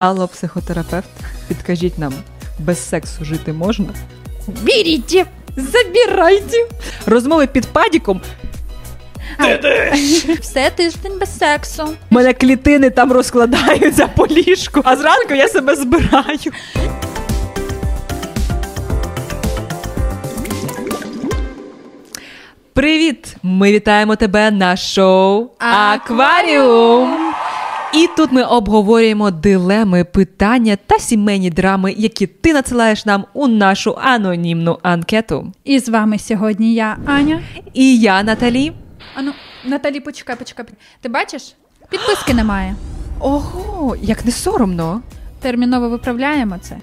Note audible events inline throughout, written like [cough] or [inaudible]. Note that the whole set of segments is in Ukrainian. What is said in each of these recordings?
Алло, психотерапевт, підкажіть нам, без сексу жити можна? Берите, забирайте. Розмови під падіком. [laughs] Все тиждень без сексу. У мене клітини там розкладаються по ліжку, а зранку я себе збираю. Привіт! Ми вітаємо тебе на шоу Акваріум. І тут ми обговорюємо дилеми, питання та сімейні драми, які ти надсилаєш нам у нашу анонімну анкету. І з вами сьогодні я, Аня. І я, Наталі. Ану, Наталі, почекай, почекай. Ти бачиш? Підписки немає. Ого, як не соромно. Терміново виправляємо це.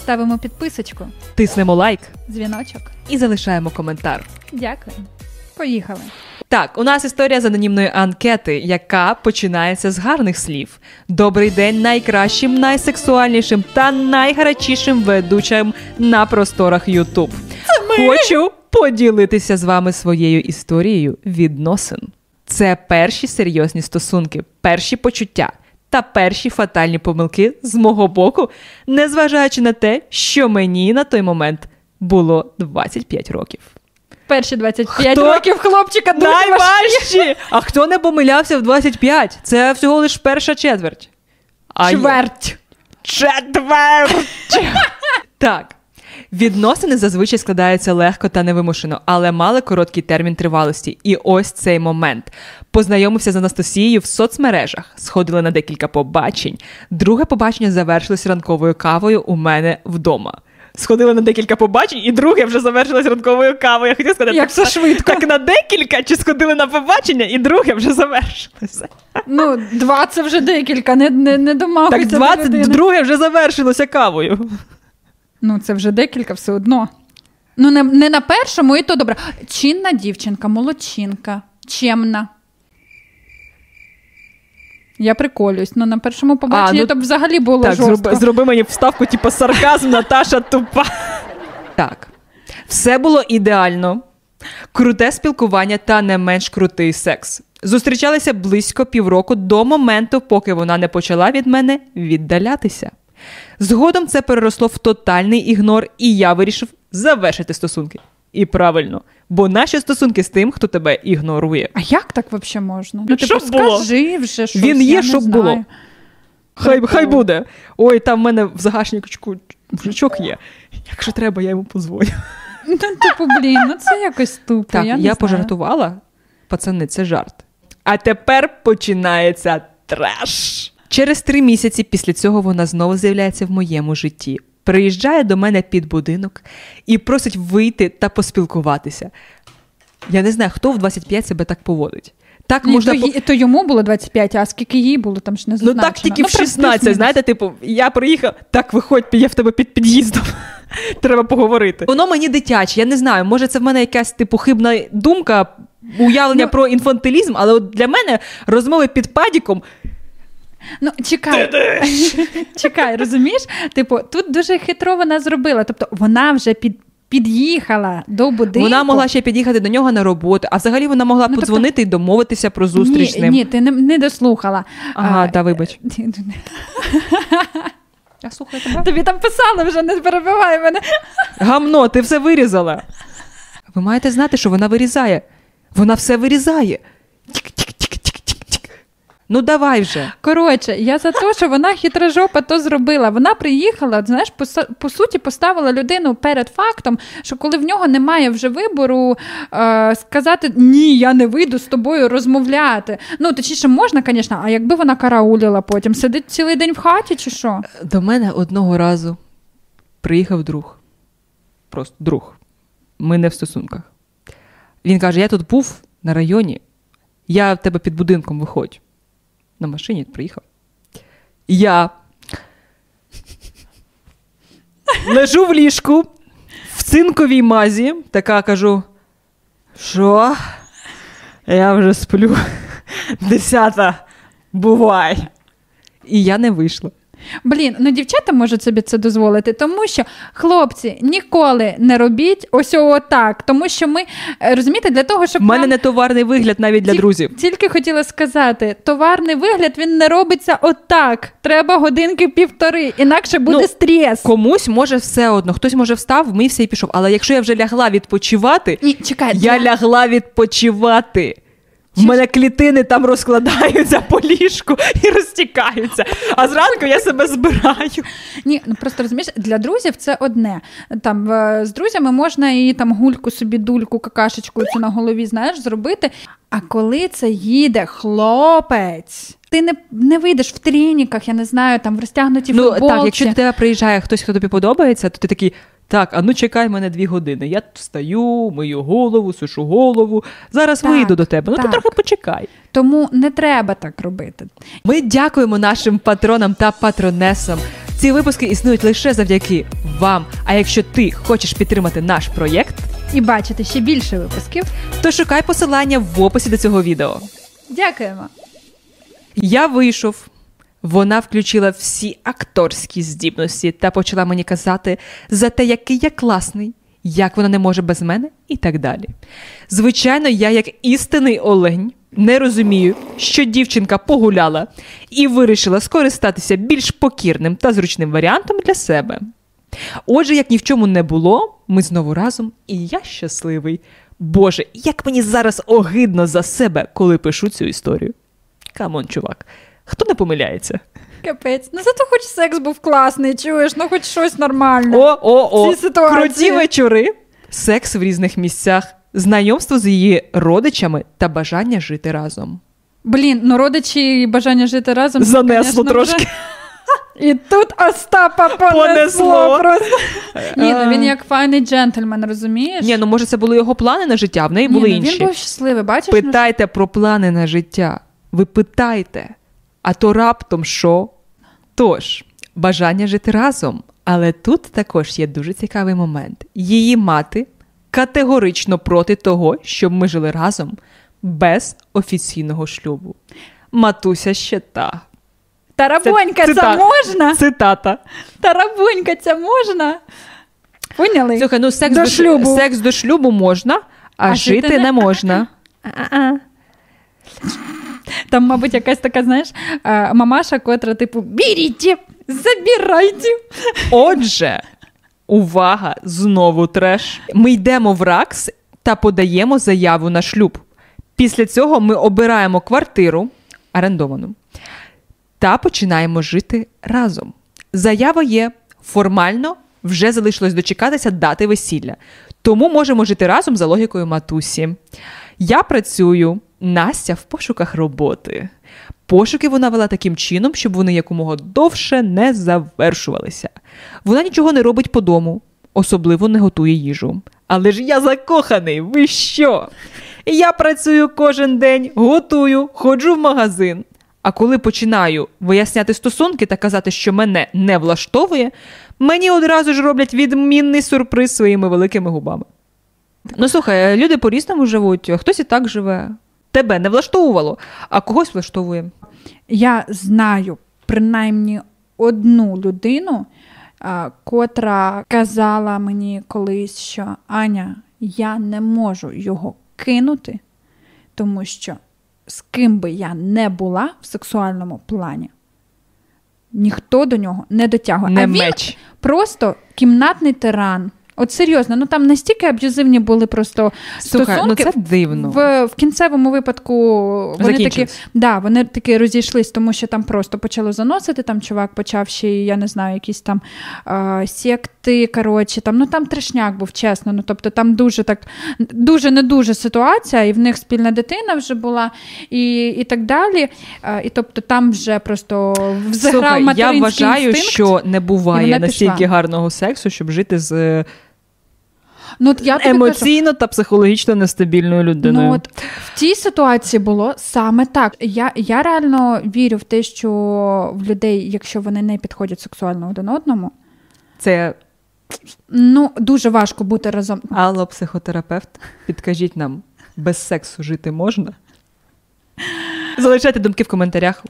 Ставимо підписочку, Тиснемо лайк дзвіночок. і залишаємо коментар. Дякую. Поїхали. Так, у нас історія з анонімної анкети, яка починається з гарних слів. Добрий день найкращим, найсексуальнішим та найгарячішим ведучим на просторах Ютуб. Хочу поділитися з вами своєю історією відносин. Це перші серйозні стосунки, перші почуття та перші фатальні помилки з мого боку, незважаючи на те, що мені на той момент було 25 років. Перші 25 Хто? років хлопчика дуже важкі. Найважчі! А хто не помилявся в 25? Це всього лиш перша четверть. А Чверть. Четверть! так. Відносини зазвичай складаються легко та невимушено, але мали короткий термін тривалості. І ось цей момент. Познайомився з Анастасією в соцмережах, сходили на декілька побачень. Друге побачення завершилось ранковою кавою у мене вдома. Сходили на декілька побачень, і друге вже завершилось ранковою кавою. Я хотіла сказати, Як так, це швидко. Так на декілька, чи сходили на побачення, і друге вже завершилося. Ну, два це вже декілька, не, не, не Так, домагуйся до людини. 22 вже завершилося кавою. Ну, це вже декілька все одно. Ну, не, не на першому, і то добре. Чинна дівчинка, молодчинка, чемна. Я приколююсь. Ну, на першому побаченні ну, то б взагалі було Так, жорстко. зроби, зроби мені вставку, типу сарказм, [laughs] Наташа тупа. Так. Все було ідеально. Круте спілкування та не менш крутий секс. Зустрічалися близько півроку до моменту, поки вона не почала від мене віддалятися. Згодом це переросло в тотальний ігнор, і я вирішив завершити стосунки. І правильно, бо наші стосунки з тим, хто тебе ігнорує. А як так взагалі можна? Ну, типу, скажи вже щось. Він є, я не щоб знаю. було. Хай, Прикол. хай буде. Ой, там в мене в загашнику мужичок є. Якщо треба, я йому позвоню. Ну, типу, блін, ну це якось тупо. Так, я я, не знаю. пожартувала. Пацани, це жарт. А тепер починається треш. Через три місяці після цього вона знову з'являється в моєму житті. Приїжджає до мене під будинок і просить вийти та поспілкуватися. Я не знаю, хто в 25 себе так поводить. Так Ні, можна то, по- то йому було 25, а скільки їй було, там ж не Ну так тільки в 16, знаєте, типу, я приїхав, так виходь, я в тебе під під'їздом. [laughs] Треба поговорити. Воно мені дитяче, я не знаю, може це в мене якась типу хибна думка, уявлення Ну- про інфантилізм, але от для мене розмови під падіком. Ну, чекай. [laughs] чекай, розумієш? Типу, тут дуже хитро вона зробила. Тобто вона вже під, під'їхала до будинку. Вона могла ще під'їхати до нього на роботу, а взагалі вона могла Ну, тобто- подзвонити і домовитися про зустріч з ні, ним. ні, ти не, не дослухала. Ага, А, да, вибач. [laughs] [laughs] Я слухаю тебе. Тобі там писали вже, не перебивай мене. Гамно, ти все вирізала. Ви маєте знати, що вона вирізає. Вона все вирізає. Ну давай вже. Коротше, я за те, що вона хитрожопа то зробила. Вона приїхала, знаєш, по, по суті, поставила людину перед фактом, що коли в нього немає вже вибору е, сказати ні, я не вийду з тобою розмовляти. Ну, точніше, можна, звісно, а якби вона караулила потім, сидить цілий день в хаті чи що? До мене одного разу приїхав друг. Просто друг. Ми не в стосунках. Він каже: я тут був на районі, я в тебе під будинком виходь. На машині приїхав. Я лежу в ліжку в цинковій мазі, така кажу: що? Я вже сплю. Десята, бувай. І я не вийшла. Блін, ну дівчата можуть собі це дозволити, тому що хлопці ніколи не робіть ось отак. Тому що ми е, розумієте, для того, щоб У мене нам... не товарний вигляд навіть для Ті- друзів. Тільки хотіла сказати, товарний вигляд він не робиться отак. Треба годинки півтори, інакше буде Ну, стрес. Комусь може все одно, хтось може встав, вмився і пішов. Але якщо я вже лягла відпочивати, Ні, чекай, я лягла відпочивати. В мене клітини там розкладаються по ліжку і розтікаються. А зранку я себе збираю. Ні, ну просто розумієш, для друзів це одне. Там е, з друзями можна і там гульку собі, дульку, какашечку цю на голові, знаєш, зробити. А коли це їде хлопець, ти не, не вийдеш в треніках, я не знаю, там в розтягнутій Ну так, якщо до тебе приїжджає хтось, хто тобі подобається, то ти такий. Так, а ну чекай мене дві години. Я встаю, мию голову, сушу голову. Зараз Так, вийду до тебе. Ну так. ти трохи почекай. Тому не треба так робити. Ми дякуємо нашим патронам та патронесам. Ці випуски існують лише завдяки вам. А якщо ти хочеш підтримати наш проєкт, І бачити ще більше випусків. то шукай посилання в описі до цього відео. Дякуємо. Я вийшов. Вона включила всі акторські здібності та почала мені казати за те, який я класний, як вона не може без мене, і так далі. Звичайно, я, як істинний олень, не розумію, що дівчинка погуляла і вирішила скористатися більш покірним та зручним варіантом для себе. Отже, як ні в чому не було, ми знову разом, і я щасливий. Боже, як мені зараз огидно за себе, коли пишу цю історію. Come on, чувак, хто не помиляється? Капець. Ну зато хоч секс був класний, чуєш, ну хоч щось нормальне. О, о, о, круті вечори, секс в різних місцях, знайомство з її родичами та бажання жити разом. Блін, ну родичі і бажання жити разом. Занесло конечно, трошки. вже- І тут Остапа понесло, Понесло. просто. Ні, ну він як файний джентльмен, розумієш? Ні, ну може, це були його плани на життя, в неї Ні, були ну, інші. Він був щасливий, бачиш? ну, Питайте про плани на життя. Ви питайте, а то раптом що? Тож, бажання жити разом. Але тут також є дуже цікавий момент. Її мати категорично проти того, щоб ми жили разом без офіційного шлюбу. Матуся ще та. Тарабонька, це, цита- можна? Цитата. Тарабонька, це можна? Поняли? Слухай, ну секс До до, шлюбу. секс до шлюбу можна, а, А жити, не- можна. А-а. Там, мабуть, якась така, знаєш, е, мамаша, котра, типу, беріть, забирайте. Отже, увага, знову треш. Ми йдемо в РАКС та подаємо заяву на шлюб. Після цього ми обираємо квартиру орендовану та починаємо жити разом. Заява є формально. Вже залишилось дочекатися дати весілля. Тому можемо жити разом за логікою матусі. Я працюю, Настя в пошуках роботи. Пошуки вона вела таким чином, щоб вони якомога довше не завершувалися. Вона нічого не робить по дому, особливо не готує їжу. Але ж я закоханий, ви що? Я працюю кожен день, готую, ходжу в магазин. А коли починаю виясняти стосунки та казати, що мене не влаштовує, мені одразу ж роблять відмінний сюрприз своїми великими губами. Ну слухай, люди по-різному живуть, хтось і так живе. Тебе не влаштовувало, а когось влаштовує. Я знаю принаймні одну людину, а, котра казала мені колись, що Аня, я не можу його кинути, тому що з ким би я не була в сексуальному плані, ніхто до нього не дотягує. Не а він меч. просто кімнатний тиран. От серйозно, ну там настільки аб'юзивні були просто Слухай, ну це дивно. В, в кінцевому випадку вони такі, да, вони таки розійшлись, тому що там просто почало заносити. Там чувак почав ще, я не знаю, якісь там е, секти. Коротше, там ну там трешняк був, чесно. Ну тобто там дуже так дуже не дуже ситуація, і в них спільна дитина вже була, і, і так далі. Е, і тобто там вже просто Слухай, я вважаю, інстинкт. що не буває настільки гарного сексу, щоб жити з Ну, от я кажу, емоційно та психологічно нестабільною людиною. Ну, от в цій ситуації було саме так. Я, я реально вірю в те, що в людей, якщо вони не підходять сексуально один одному, Це ну дуже важко бути разом. Алло, психотерапевт, підкажіть нам, без сексу жити можна? Залишайте думки в коментарях.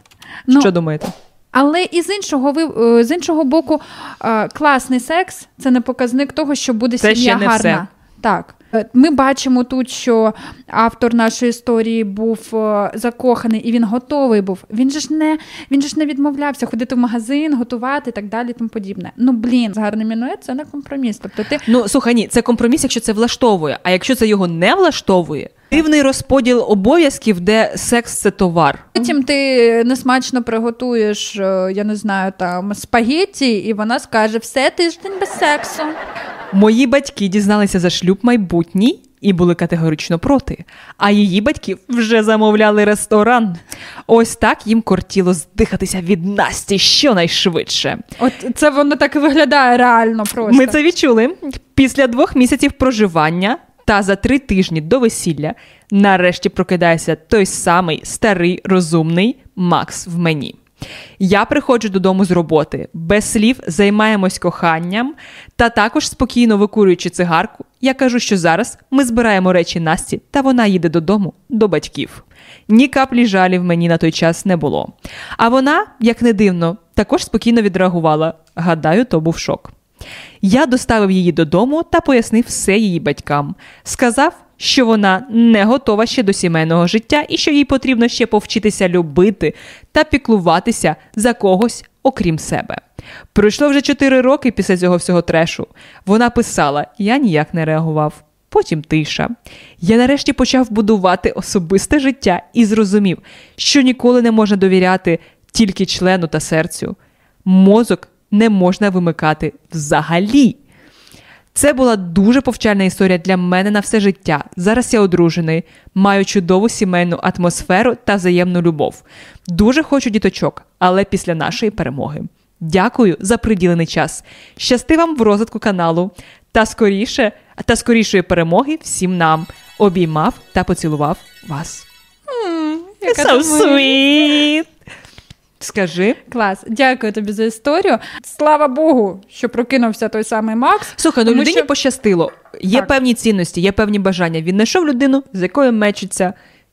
Ну, Що думаєте? Але і з іншого е, з іншого боку, е, класний секс це не показник того, що буде це сім'я ще не гарна. Все. Так, е, ми бачимо тут, що автор нашої історії був закоханий і він готовий був. Він же ж не він же ж не відмовлявся ходити в магазин, готувати і так далі. Тому подібне. Ну блін, з гарним мінует це не компроміс. Тобто ти ну слухай, ні, це компроміс, якщо це влаштовує. А якщо це його не влаштовує. Дивний розподіл обов'язків, де секс це товар. Потім ти несмачно приготуєш, е, я не знаю, там спагетті, і вона скаже: все тиждень без сексу. Мої батьки дізналися за шлюб майбутній і були категорично проти. А її батьки вже замовляли ресторан. Ось так їм кортіло здихатися від Насті щонайшвидше. От це воно так і виглядає реально. просто. Ми це відчули після двох місяців проживання. Та за три тижні до весілля нарешті прокидається той самий старий розумний Макс в мені. Я приходжу додому з роботи, без слів займаємось коханням та також спокійно викурюючи цигарку, я кажу, що зараз ми збираємо речі Насті, та вона їде додому до батьків. Ні каплі жалів мені на той час не було. А вона, як не дивно, також спокійно відреагувала. Гадаю, то був шок. Я доставив її додому та пояснив все її батькам. Сказав, що вона не готова ще до сімейного життя і що їй потрібно ще повчитися любити та піклуватися за когось, окрім себе. Пройшло вже чотири роки після цього всього трешу. Вона писала, я ніяк не реагував. Потім тиша. Я нарешті почав будувати особисте життя і зрозумів, що ніколи не можна довіряти тільки члену та серцю. Мозок не можна вимикати взагалі. Це була дуже повчальна історія для мене на все життя. Зараз я одружений, маю чудову сімейну атмосферу та взаємну любов. Дуже хочу діточок, але після нашої перемоги. Дякую за приділений час. Щасти вам в розвитку каналу та скоріше, та скорішої перемоги всім нам. Обіймав та поцілував вас. Mm, so sweet! Скажи. Клас, дякую тобі за історію. Слава Богу, що прокинувся той самий Макс. Слухай, ну людині що... пощастило. Є так. певні цінності, є певні бажання. Він знайшов людину, з якою мечиться.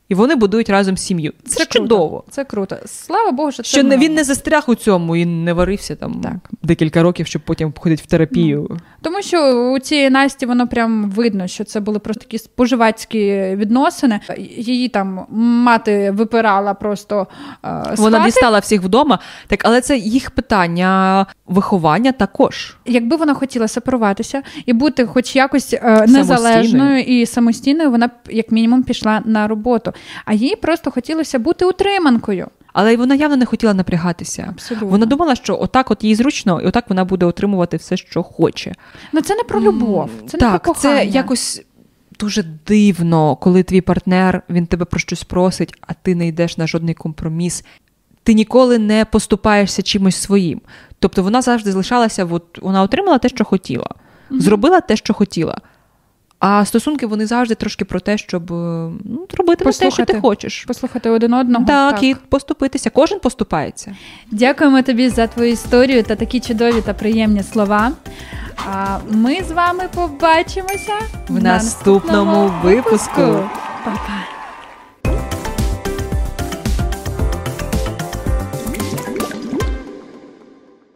І вони будують разом сім'ю. Це, це чудово. Це круто. Слава Богу, що, що це він не застряг у цьому і не варився там так. Декілька років, щоб потім ходити в терапію. Ну, тому що у цієї Насті воно прям видно, що це були просто такі споживацькі відносини. Її там мати випирала просто е, з вона дістала всіх вдома. Так, але це їх питання виховання також. Якби вона хотіла сепаруватися і бути, хоч якось е, незалежною і самостійною, вона б як мінімум пішла на роботу а їй просто хотілося бути утриманкою. Але вона явно не хотіла напрягатися. Абсолютно. Вона думала, що отак от їй зручно, і отак вона буде отримувати все, що хоче. Ну це не про любов, це так, не про кохання. це якось дуже дивно, коли твій партнер він тебе про щось просить, а ти не йдеш на жодний компроміс. Ти ніколи не поступаєшся чимось своїм. Тобто вона завжди залишалася, от, вона отримала те, що хотіла, зробила те, що хотіла. А стосунки вони завжди трошки про те, щоб е, ну, робити те, що ти хочеш. Послухати один одного. Так, так, і поступитися. Кожен поступається. Дякуємо тобі за твою історію та такі чудові та приємні слова. А ми з вами побачимося в наступному, наступному випуску. Па-па.